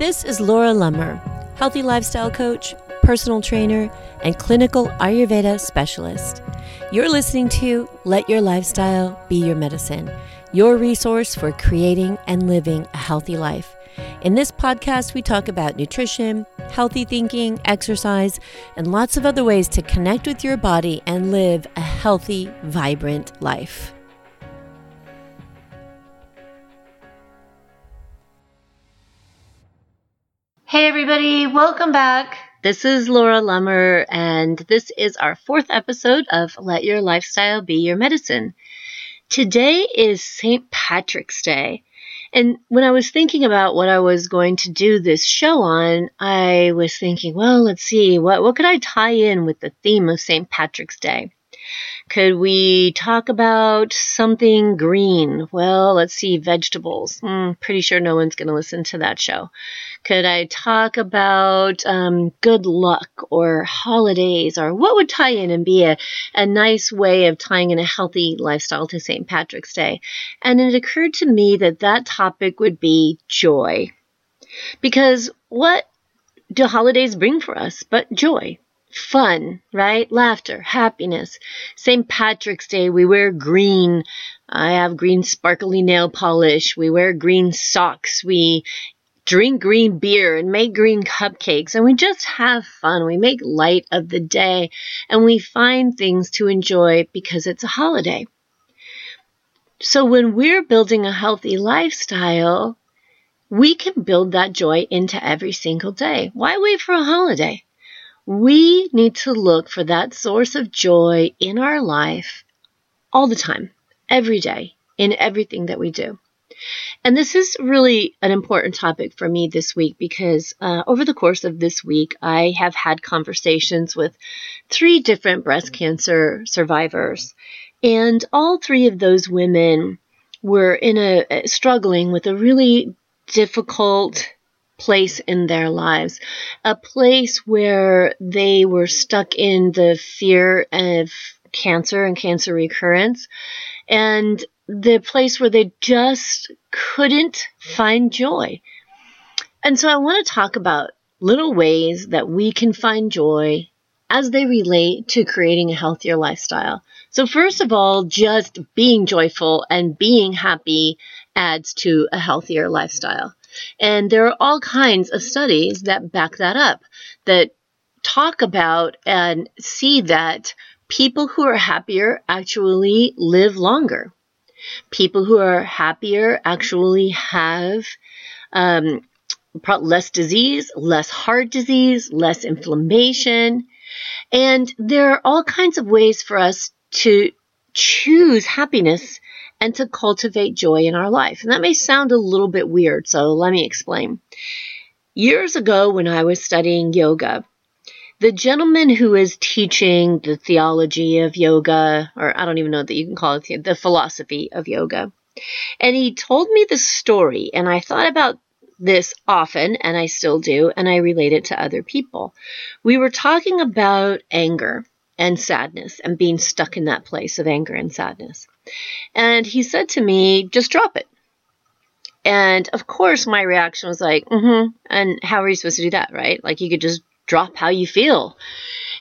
This is Laura Lummer, healthy lifestyle coach, personal trainer, and clinical Ayurveda specialist. You're listening to Let Your Lifestyle Be Your Medicine, your resource for creating and living a healthy life. In this podcast, we talk about nutrition, healthy thinking, exercise, and lots of other ways to connect with your body and live a healthy, vibrant life. Hey, everybody, welcome back. This is Laura Lummer, and this is our fourth episode of Let Your Lifestyle Be Your Medicine. Today is St. Patrick's Day. And when I was thinking about what I was going to do this show on, I was thinking, well, let's see, what, what could I tie in with the theme of St. Patrick's Day? Could we talk about something green? Well, let's see, vegetables. Mm, pretty sure no one's going to listen to that show. Could I talk about um, good luck or holidays or what would tie in and be a, a nice way of tying in a healthy lifestyle to St. Patrick's Day? And it occurred to me that that topic would be joy. Because what do holidays bring for us but joy? Fun, right? Laughter, happiness. St. Patrick's Day, we wear green. I have green sparkly nail polish. We wear green socks. We drink green beer and make green cupcakes and we just have fun. We make light of the day and we find things to enjoy because it's a holiday. So when we're building a healthy lifestyle, we can build that joy into every single day. Why wait for a holiday? We need to look for that source of joy in our life all the time, every day, in everything that we do. And this is really an important topic for me this week because uh, over the course of this week, I have had conversations with three different breast cancer survivors. And all three of those women were in a struggling with a really difficult place in their lives, a place where they were stuck in the fear of cancer and cancer recurrence, and the place where they just couldn't find joy. And so I want to talk about little ways that we can find joy as they relate to creating a healthier lifestyle. So, first of all, just being joyful and being happy adds to a healthier lifestyle. And there are all kinds of studies that back that up, that talk about and see that people who are happier actually live longer. People who are happier actually have um, less disease, less heart disease, less inflammation. And there are all kinds of ways for us to choose happiness and to cultivate joy in our life. And that may sound a little bit weird, so let me explain. Years ago, when I was studying yoga, the gentleman who is teaching the theology of yoga, or I don't even know that you can call it the philosophy of yoga, and he told me the story, and I thought about this often, and I still do, and I relate it to other people. We were talking about anger and sadness and being stuck in that place of anger and sadness. And he said to me, just drop it. And of course, my reaction was like, mm hmm. And how are you supposed to do that, right? Like, you could just drop how you feel.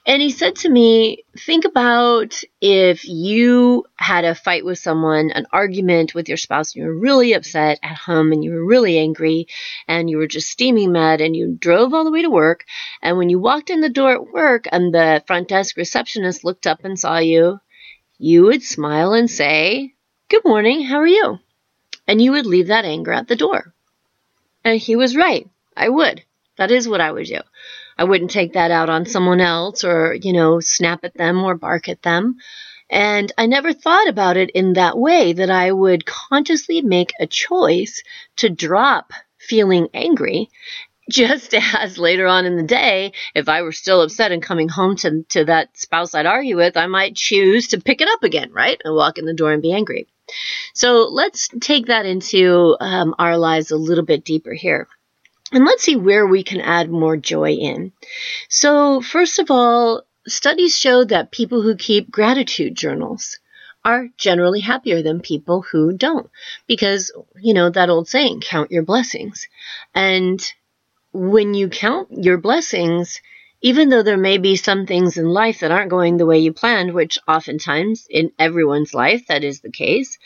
And he said to me, think about if you had a fight with someone, an argument with your spouse, and you were really upset at home and you were really angry and you were just steaming mad and you drove all the way to work. And when you walked in the door at work and the front desk receptionist looked up and saw you, you would smile and say, Good morning, how are you? And you would leave that anger at the door. And he was right. I would. That is what I would do. I wouldn't take that out on someone else or, you know, snap at them or bark at them. And I never thought about it in that way that I would consciously make a choice to drop feeling angry just as later on in the day, if I were still upset and coming home to, to that spouse I'd argue with, I might choose to pick it up again, right? And walk in the door and be angry. So let's take that into um, our lives a little bit deeper here. And let's see where we can add more joy in. So, first of all, studies show that people who keep gratitude journals are generally happier than people who don't. Because, you know, that old saying, count your blessings. And when you count your blessings, even though there may be some things in life that aren't going the way you planned, which oftentimes in everyone's life that is the case,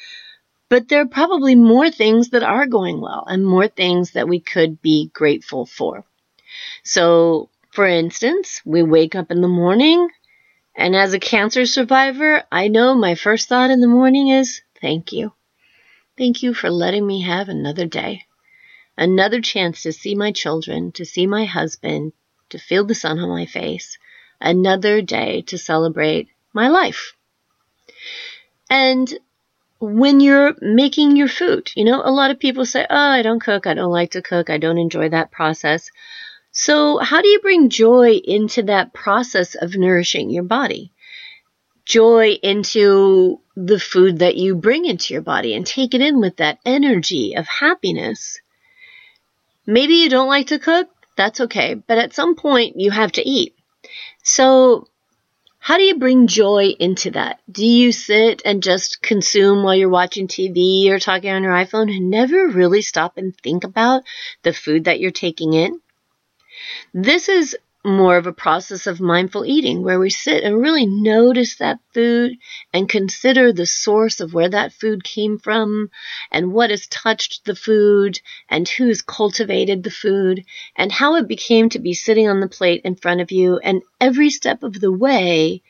but there are probably more things that are going well and more things that we could be grateful for. So, for instance, we wake up in the morning, and as a cancer survivor, I know my first thought in the morning is thank you. Thank you for letting me have another day. Another chance to see my children, to see my husband, to feel the sun on my face. Another day to celebrate my life. And when you're making your food, you know, a lot of people say, Oh, I don't cook. I don't like to cook. I don't enjoy that process. So, how do you bring joy into that process of nourishing your body? Joy into the food that you bring into your body and take it in with that energy of happiness. Maybe you don't like to cook, that's okay, but at some point you have to eat. So, how do you bring joy into that? Do you sit and just consume while you're watching TV or talking on your iPhone and never really stop and think about the food that you're taking in? This is more of a process of mindful eating where we sit and really notice that food and consider the source of where that food came from and what has touched the food and who's cultivated the food and how it became to be sitting on the plate in front of you. And every step of the way,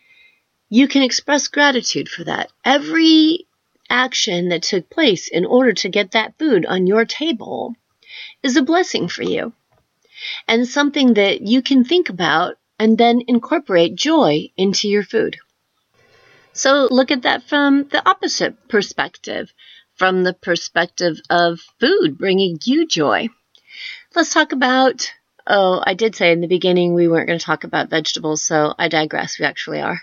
you can express gratitude for that. Every action that took place in order to get that food on your table is a blessing for you and something that you can think about and then incorporate joy into your food. So look at that from the opposite perspective, from the perspective of food bringing you joy. Let's talk about, oh, I did say in the beginning we weren't going to talk about vegetables, so I digress. We actually are.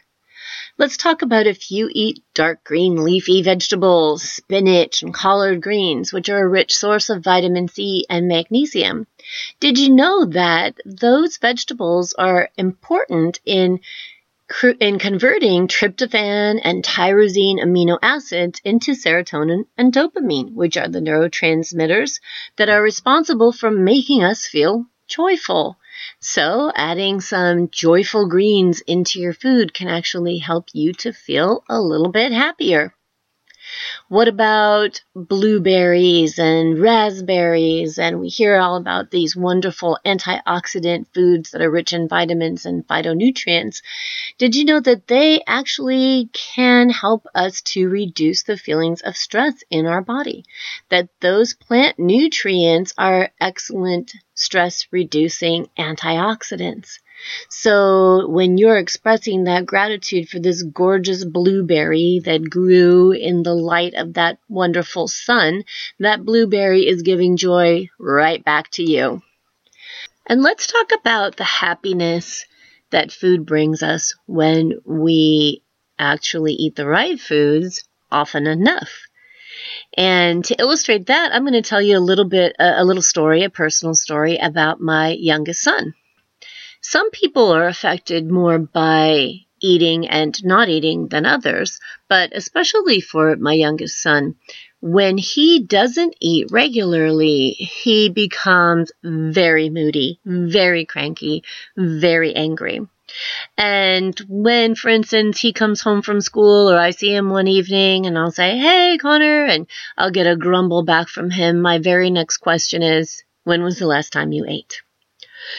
Let's talk about if you eat dark green leafy vegetables, spinach, and collard greens, which are a rich source of vitamin C and magnesium. Did you know that those vegetables are important in in converting tryptophan and tyrosine amino acids into serotonin and dopamine, which are the neurotransmitters that are responsible for making us feel joyful. So, adding some joyful greens into your food can actually help you to feel a little bit happier. What about blueberries and raspberries? And we hear all about these wonderful antioxidant foods that are rich in vitamins and phytonutrients. Did you know that they actually can help us to reduce the feelings of stress in our body? That those plant nutrients are excellent stress reducing antioxidants. So when you're expressing that gratitude for this gorgeous blueberry that grew in the light of that wonderful sun, that blueberry is giving joy right back to you. And let's talk about the happiness that food brings us when we actually eat the right foods often enough. And to illustrate that, I'm going to tell you a little bit, a, little story, a personal story about my youngest son. Some people are affected more by eating and not eating than others, but especially for my youngest son, when he doesn't eat regularly, he becomes very moody, very cranky, very angry. And when, for instance, he comes home from school or I see him one evening and I'll say, Hey, Connor, and I'll get a grumble back from him, my very next question is, When was the last time you ate?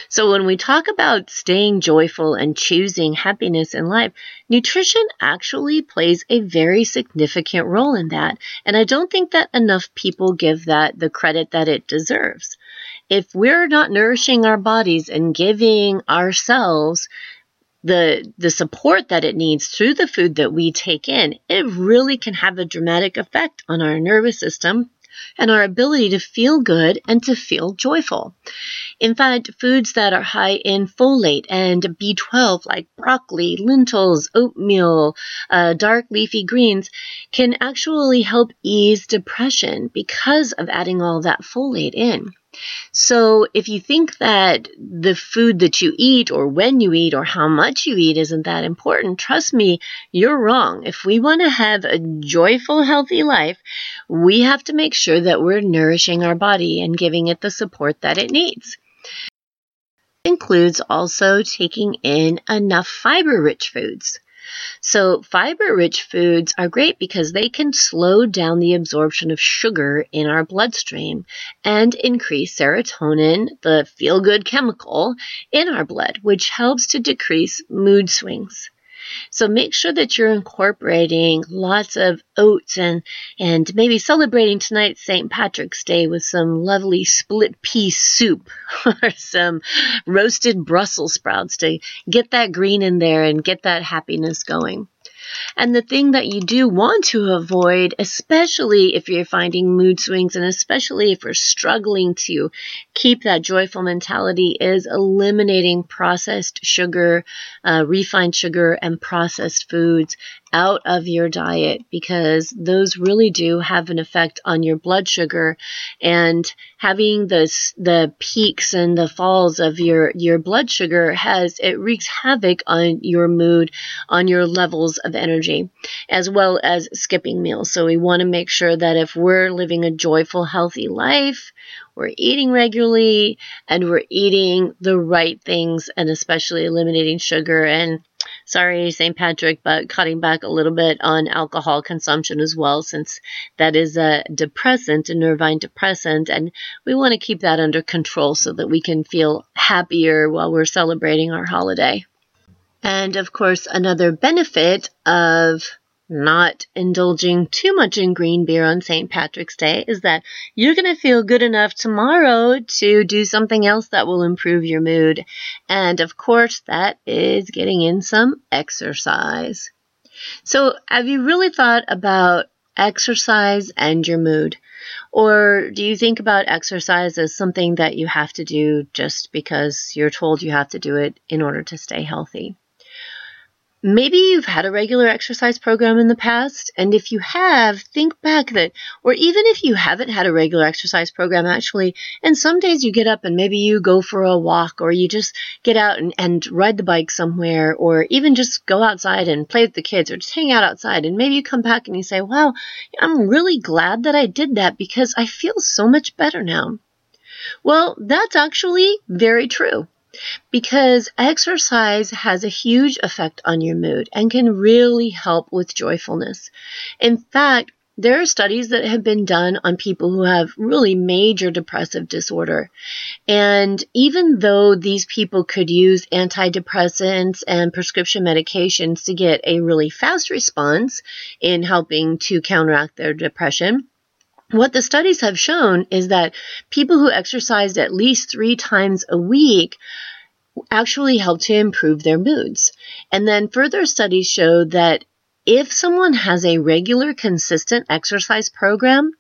So, when we talk about staying joyful and choosing happiness in life, nutrition actually plays a very significant role in that. And I don't think that enough people give that the credit that it deserves. If we're not nourishing our bodies and giving ourselves the the support that it needs through the food that we take in, it really can have a dramatic effect on our nervous system and our ability to feel good and to feel joyful. In fact, foods that are high in folate and B12, like broccoli, lentils, oatmeal, uh, dark leafy greens, can actually help ease depression because of adding all that folate in. So if you think that the food that you eat or when you eat or how much you eat isn't that important, trust me, you're wrong. If we want to have a joyful, healthy life, we have to make sure that we're nourishing our body and giving it the support that it needs. includes also taking in enough fiber rich foods. So, fiber rich foods are great because they can slow down the absorption of sugar in our bloodstream and increase serotonin, the feel good chemical, in our blood, which helps to decrease mood swings. So make sure that you're incorporating lots of oats and, and maybe celebrating tonight St. Patrick's Day with some lovely split pea soup or some roasted Brussels sprouts to get that green in there and get that happiness going. And the thing that you do want to avoid, especially if you're finding mood swings and especially if you're struggling to keep that joyful mentality, is eliminating processed sugar, uh, refined sugar, and processed foods out of your diet because those really do have an effect on your blood sugar and having this the peaks and the falls of your your blood sugar has it wreaks havoc on your mood on your levels of energy as well as skipping meals. So we want to make sure that if we're living a joyful healthy life we're eating regularly and we're eating the right things and especially eliminating sugar and sorry, St. Patrick, but cutting back a little bit on alcohol consumption as well, since that is a depressant, a nervine depressant, and we want to keep that under control so that we can feel happier while we're celebrating our holiday. And of course, another benefit of not indulging too much in green beer on St. Patrick's Day is that you're going to feel good enough tomorrow to do something else that will improve your mood. And of course, that is getting in some exercise. So, have you really thought about exercise and your mood? Or do you think about exercise as something that you have to do just because you're told you have to do it in order to stay healthy? Maybe you've had a regular exercise program in the past, and if you have, think back that, or even if you haven't had a regular exercise program actually, and some days you get up and maybe you go for a walk, or you just get out and, and ride the bike somewhere, or even just go outside and play with the kids, or just hang out outside, and maybe you come back and you say, wow, I'm really glad that I did that because I feel so much better now. Well, that's actually very true because exercise has a huge effect on your mood and can really help with joyfulness. In fact, there are studies that have been done on people who have really major depressive disorder. And even though these people could use antidepressants and prescription medications to get a really fast response in helping to counteract their depression, what the studies have shown is that people who exercised at least three times a week actually helped to improve their moods. And then further studies show that if someone has a regular, consistent exercise program,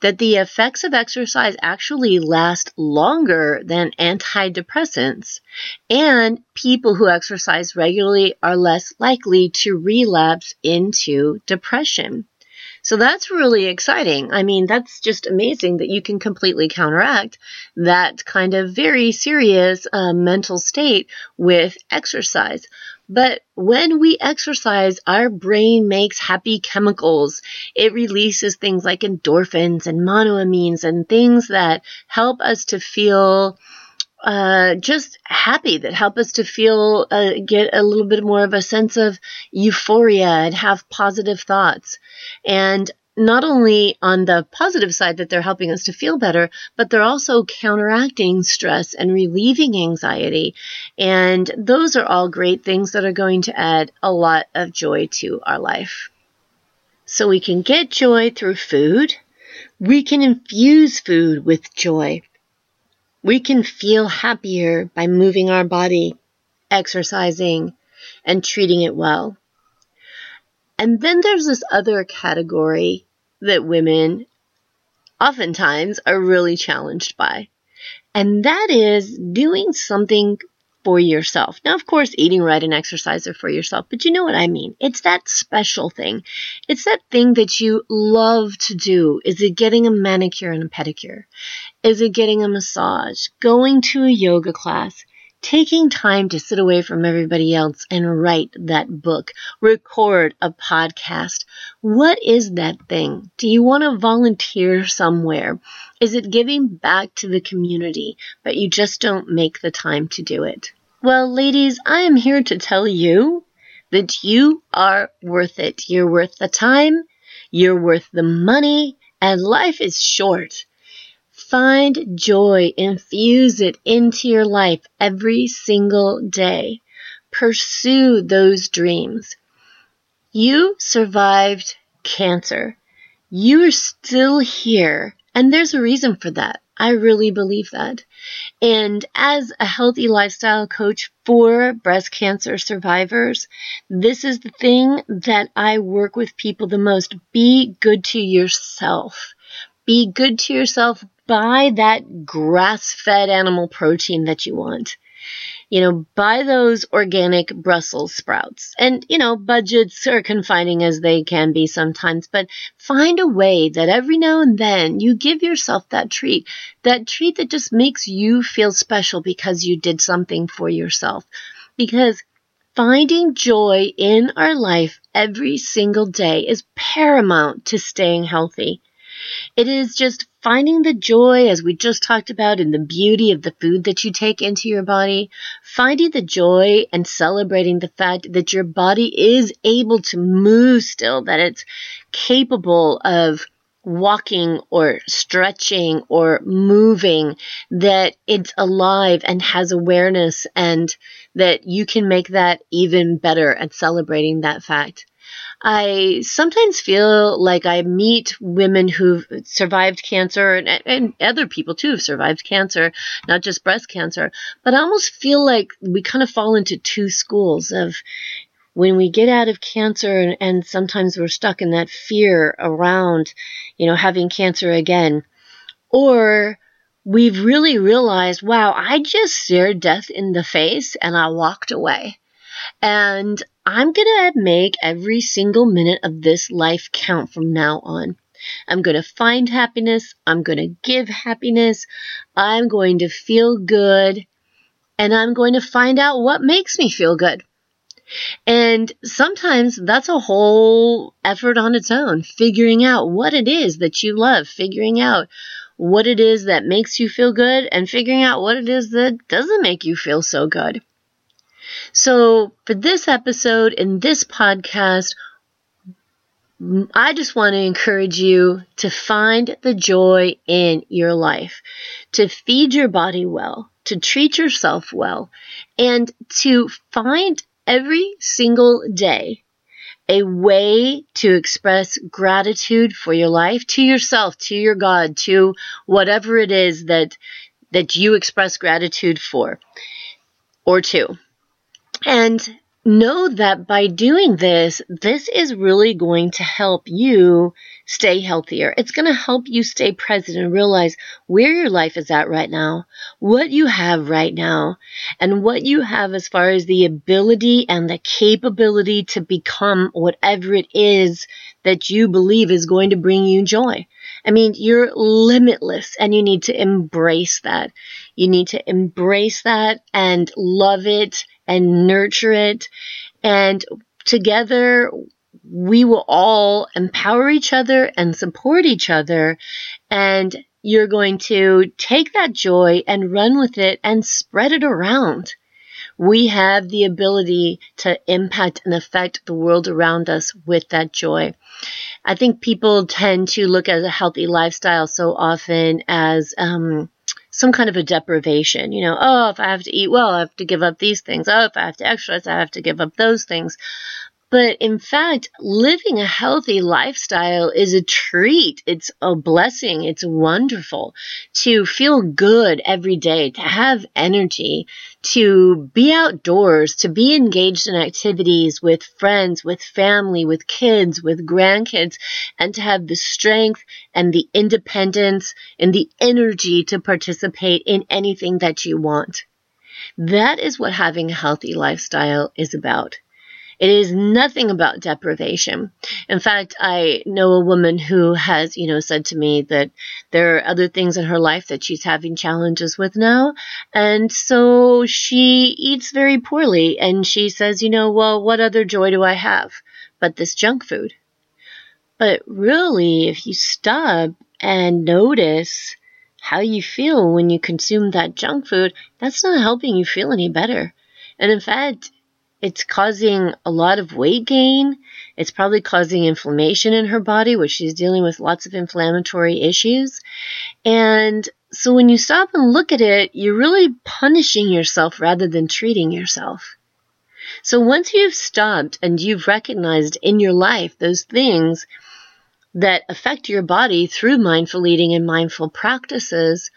that the effects of exercise actually last longer than antidepressants, and people who exercise regularly are less likely to relapse into depression. So that's really exciting. I mean, that's just amazing that you can completely counteract that kind of very serious uh, mental state with exercise. But when we exercise, our brain makes happy chemicals. It releases things like endorphins and monoamines and things that help us to feel uh, just happy that help us to feel uh, get a little bit more of a sense of euphoria and have positive thoughts and not only on the positive side that they're helping us to feel better, but they're also counteracting stress and relieving anxiety. And those are all great things that are going to add a lot of joy to our life. So we can get joy through food. We can infuse food with joy. We can feel happier by moving our body, exercising, and treating it well. And then there's this other category that women oftentimes are really challenged by, and that is doing something for yourself. Now, of course, eating right and exercise are for yourself, but you know what I mean. It's that special thing. It's that thing that you love to do. Is it getting a manicure and a pedicure? Is it getting a massage? Going to a yoga class? taking time to sit away from everybody else and write that book, record a podcast. What is that thing? Do you want to volunteer somewhere? Is it giving back to the community, but you just don't make the time to do it? Well, ladies, I am here to tell you that you are worth it. You're worth the time, you're worth the money, and life is short. Find joy, infuse it into your life every single day. Pursue those dreams. You survived cancer. You are still here, and there's a reason for that. I really believe that. And as a healthy lifestyle coach for breast cancer survivors, this is the thing that I work with people the most. Be good to yourself. Be good to yourself buy that grass fed animal protein that you want. You know, buy those organic Brussels sprouts. And, you know, budgets are confining as they can be sometimes, but find a way that every now and then you give yourself that treat, that treat that just makes you feel special because you did something for yourself. Because finding joy in our life every single day is paramount to staying healthy. It is just finding the joy, as we just talked about, in the beauty of the food that you take into your body, finding the joy and celebrating the fact that your body is able to move still, that it's capable of walking or stretching or moving, that it's alive and has awareness, and that you can make that even better at celebrating that fact. I sometimes feel like I meet women who've survived cancer and, and other people too have survived cancer, not just breast cancer, but I almost feel like we kind of fall into two schools of when we get out of cancer and, and sometimes we're stuck in that fear around, you know, having cancer again. Or we've really realized, wow, I just stared death in the face and I walked away. And I'm going to make every single minute of this life count from now on. I'm going to find happiness. I'm going to give happiness. I'm going to feel good. And I'm going to find out what makes me feel good. And sometimes that's a whole effort on its own, figuring out what it is that you love, figuring out what it is that makes you feel good, and figuring out what it is that doesn't make you feel so good. So, for this episode in this podcast, I just want to encourage you to find the joy in your life, to feed your body well, to treat yourself well, and to find every single day a way to express gratitude for your life to yourself, to your God, to whatever it is that that you express gratitude for or to. And know that by doing this, this is really going to help you stay healthier. It's going to help you stay present and realize where your life is at right now, what you have right now, and what you have as far as the ability and the capability to become whatever it is that you believe is going to bring you joy. I mean, you're limitless and you need to embrace that. You need to embrace that and love it and nurture it. And together, we will all empower each other and support each other. And you're going to take that joy and run with it and spread it around. We have the ability to impact and affect the world around us with that joy. I think people tend to look at a healthy lifestyle so often as um, some kind of a deprivation. You know, oh, if I have to eat well, I have to give up these things. Oh, if I have to exercise, I have to give up those things. But in fact, living a healthy lifestyle is a treat. It's a blessing. It's wonderful to feel good every day, to have energy, to be outdoors, to be engaged in activities with friends, with family, with kids, with grandkids, and to have the strength and the independence and the energy to participate in anything that you want. That is what having a healthy lifestyle is about. It is nothing about deprivation. In fact, I know a woman who has, you know, said to me that there are other things in her life that she's having challenges with now. And so she eats very poorly and she says, you know, well, what other joy do I have but this junk food? But really, if you stop and notice how you feel when you consume that junk food, that's not helping you feel any better. And in fact, it's causing a lot of weight gain. It's probably causing inflammation in her body, which she's dealing with lots of inflammatory issues. And so when you stop and look at it, you're really punishing yourself rather than treating yourself. So once you've stopped and you've recognized in your life those things that affect your body through mindful eating and mindful practices,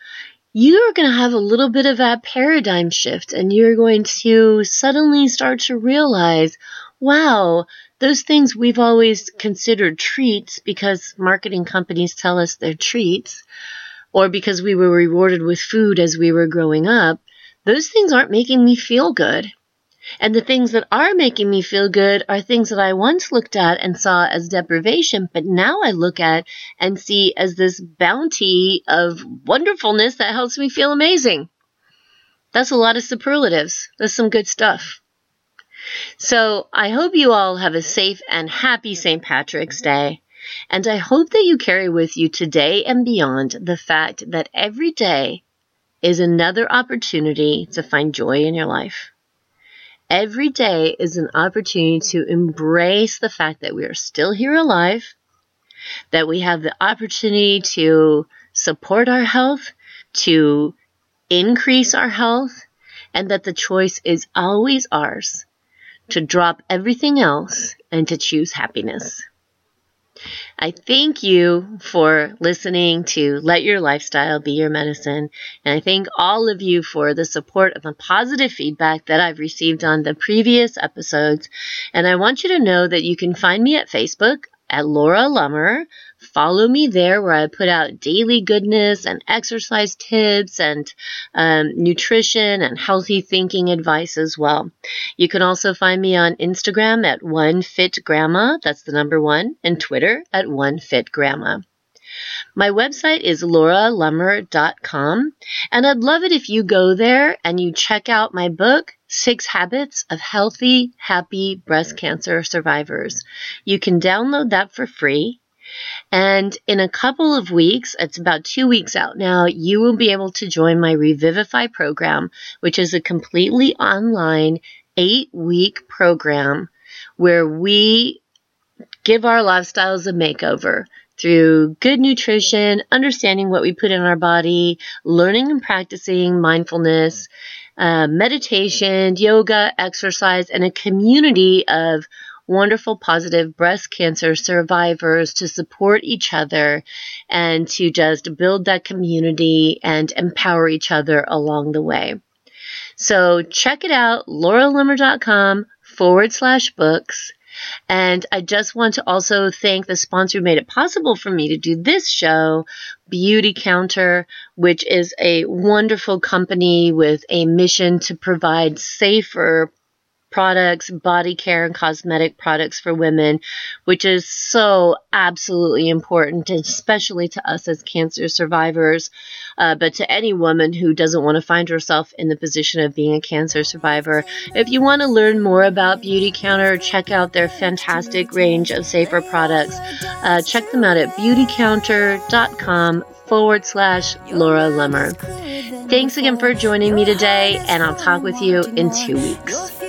you're going to have a little bit of a paradigm shift and you're going to suddenly start to realize, wow, those things we've always considered treats because marketing companies tell us they're treats or because we were rewarded with food as we were growing up, those things aren't making me feel good. And the things that are making me feel good are things that I once looked at and saw as deprivation, but now I look at and see as this bounty of wonderfulness that helps me feel amazing. That's a lot of superlatives. That's some good stuff. So I hope you all have a safe and happy St. Patrick's Day. And I hope that you carry with you today and beyond the fact that every day is another opportunity to find joy in your life. Every day is an opportunity to embrace the fact that we are still here alive, that we have the opportunity to support our health, to increase our health, and that the choice is always ours to drop everything else and to choose happiness. I thank you for listening to Let Your Lifestyle Be Your Medicine. And I thank all of you for the support and the positive feedback that I've received on the previous episodes. And I want you to know that you can find me at Facebook at Laura Lummer. Follow me there where I put out daily goodness and exercise tips and um, nutrition and healthy thinking advice as well. You can also find me on Instagram at One Fit Grandma. That's the number one, and Twitter at One Fit Grandma. My website is lauralummer.com, and I'd love it if you go there and you check out my book, Six Habits of Healthy, Happy Breast Cancer Survivors. You can download that for free. And in a couple of weeks, it's about two weeks out now, you will be able to join my Revivify program, which is a completely online eight week program where we give our lifestyles a makeover through good nutrition, understanding what we put in our body, learning and practicing mindfulness, uh, meditation, yoga, exercise, and a community of wonderful, positive breast cancer survivors to support each other and to just build that community and empower each other along the way. So check it out, lauralummer.com forward slash books. And I just want to also thank the sponsor who made it possible for me to do this show, Beauty Counter, which is a wonderful company with a mission to provide safer products, body care, and cosmetic products for women, which is so absolutely important, especially to us as cancer survivors, uh, but to any woman who doesn't want to find herself in the position of being a cancer survivor. If you want to learn more about Beauty Counter, check out their fantastic range of safer products. Uh, check them out at beautycounter.com forward slash Laura Lummer. Thanks again for joining me today, and I'll talk with you in two weeks.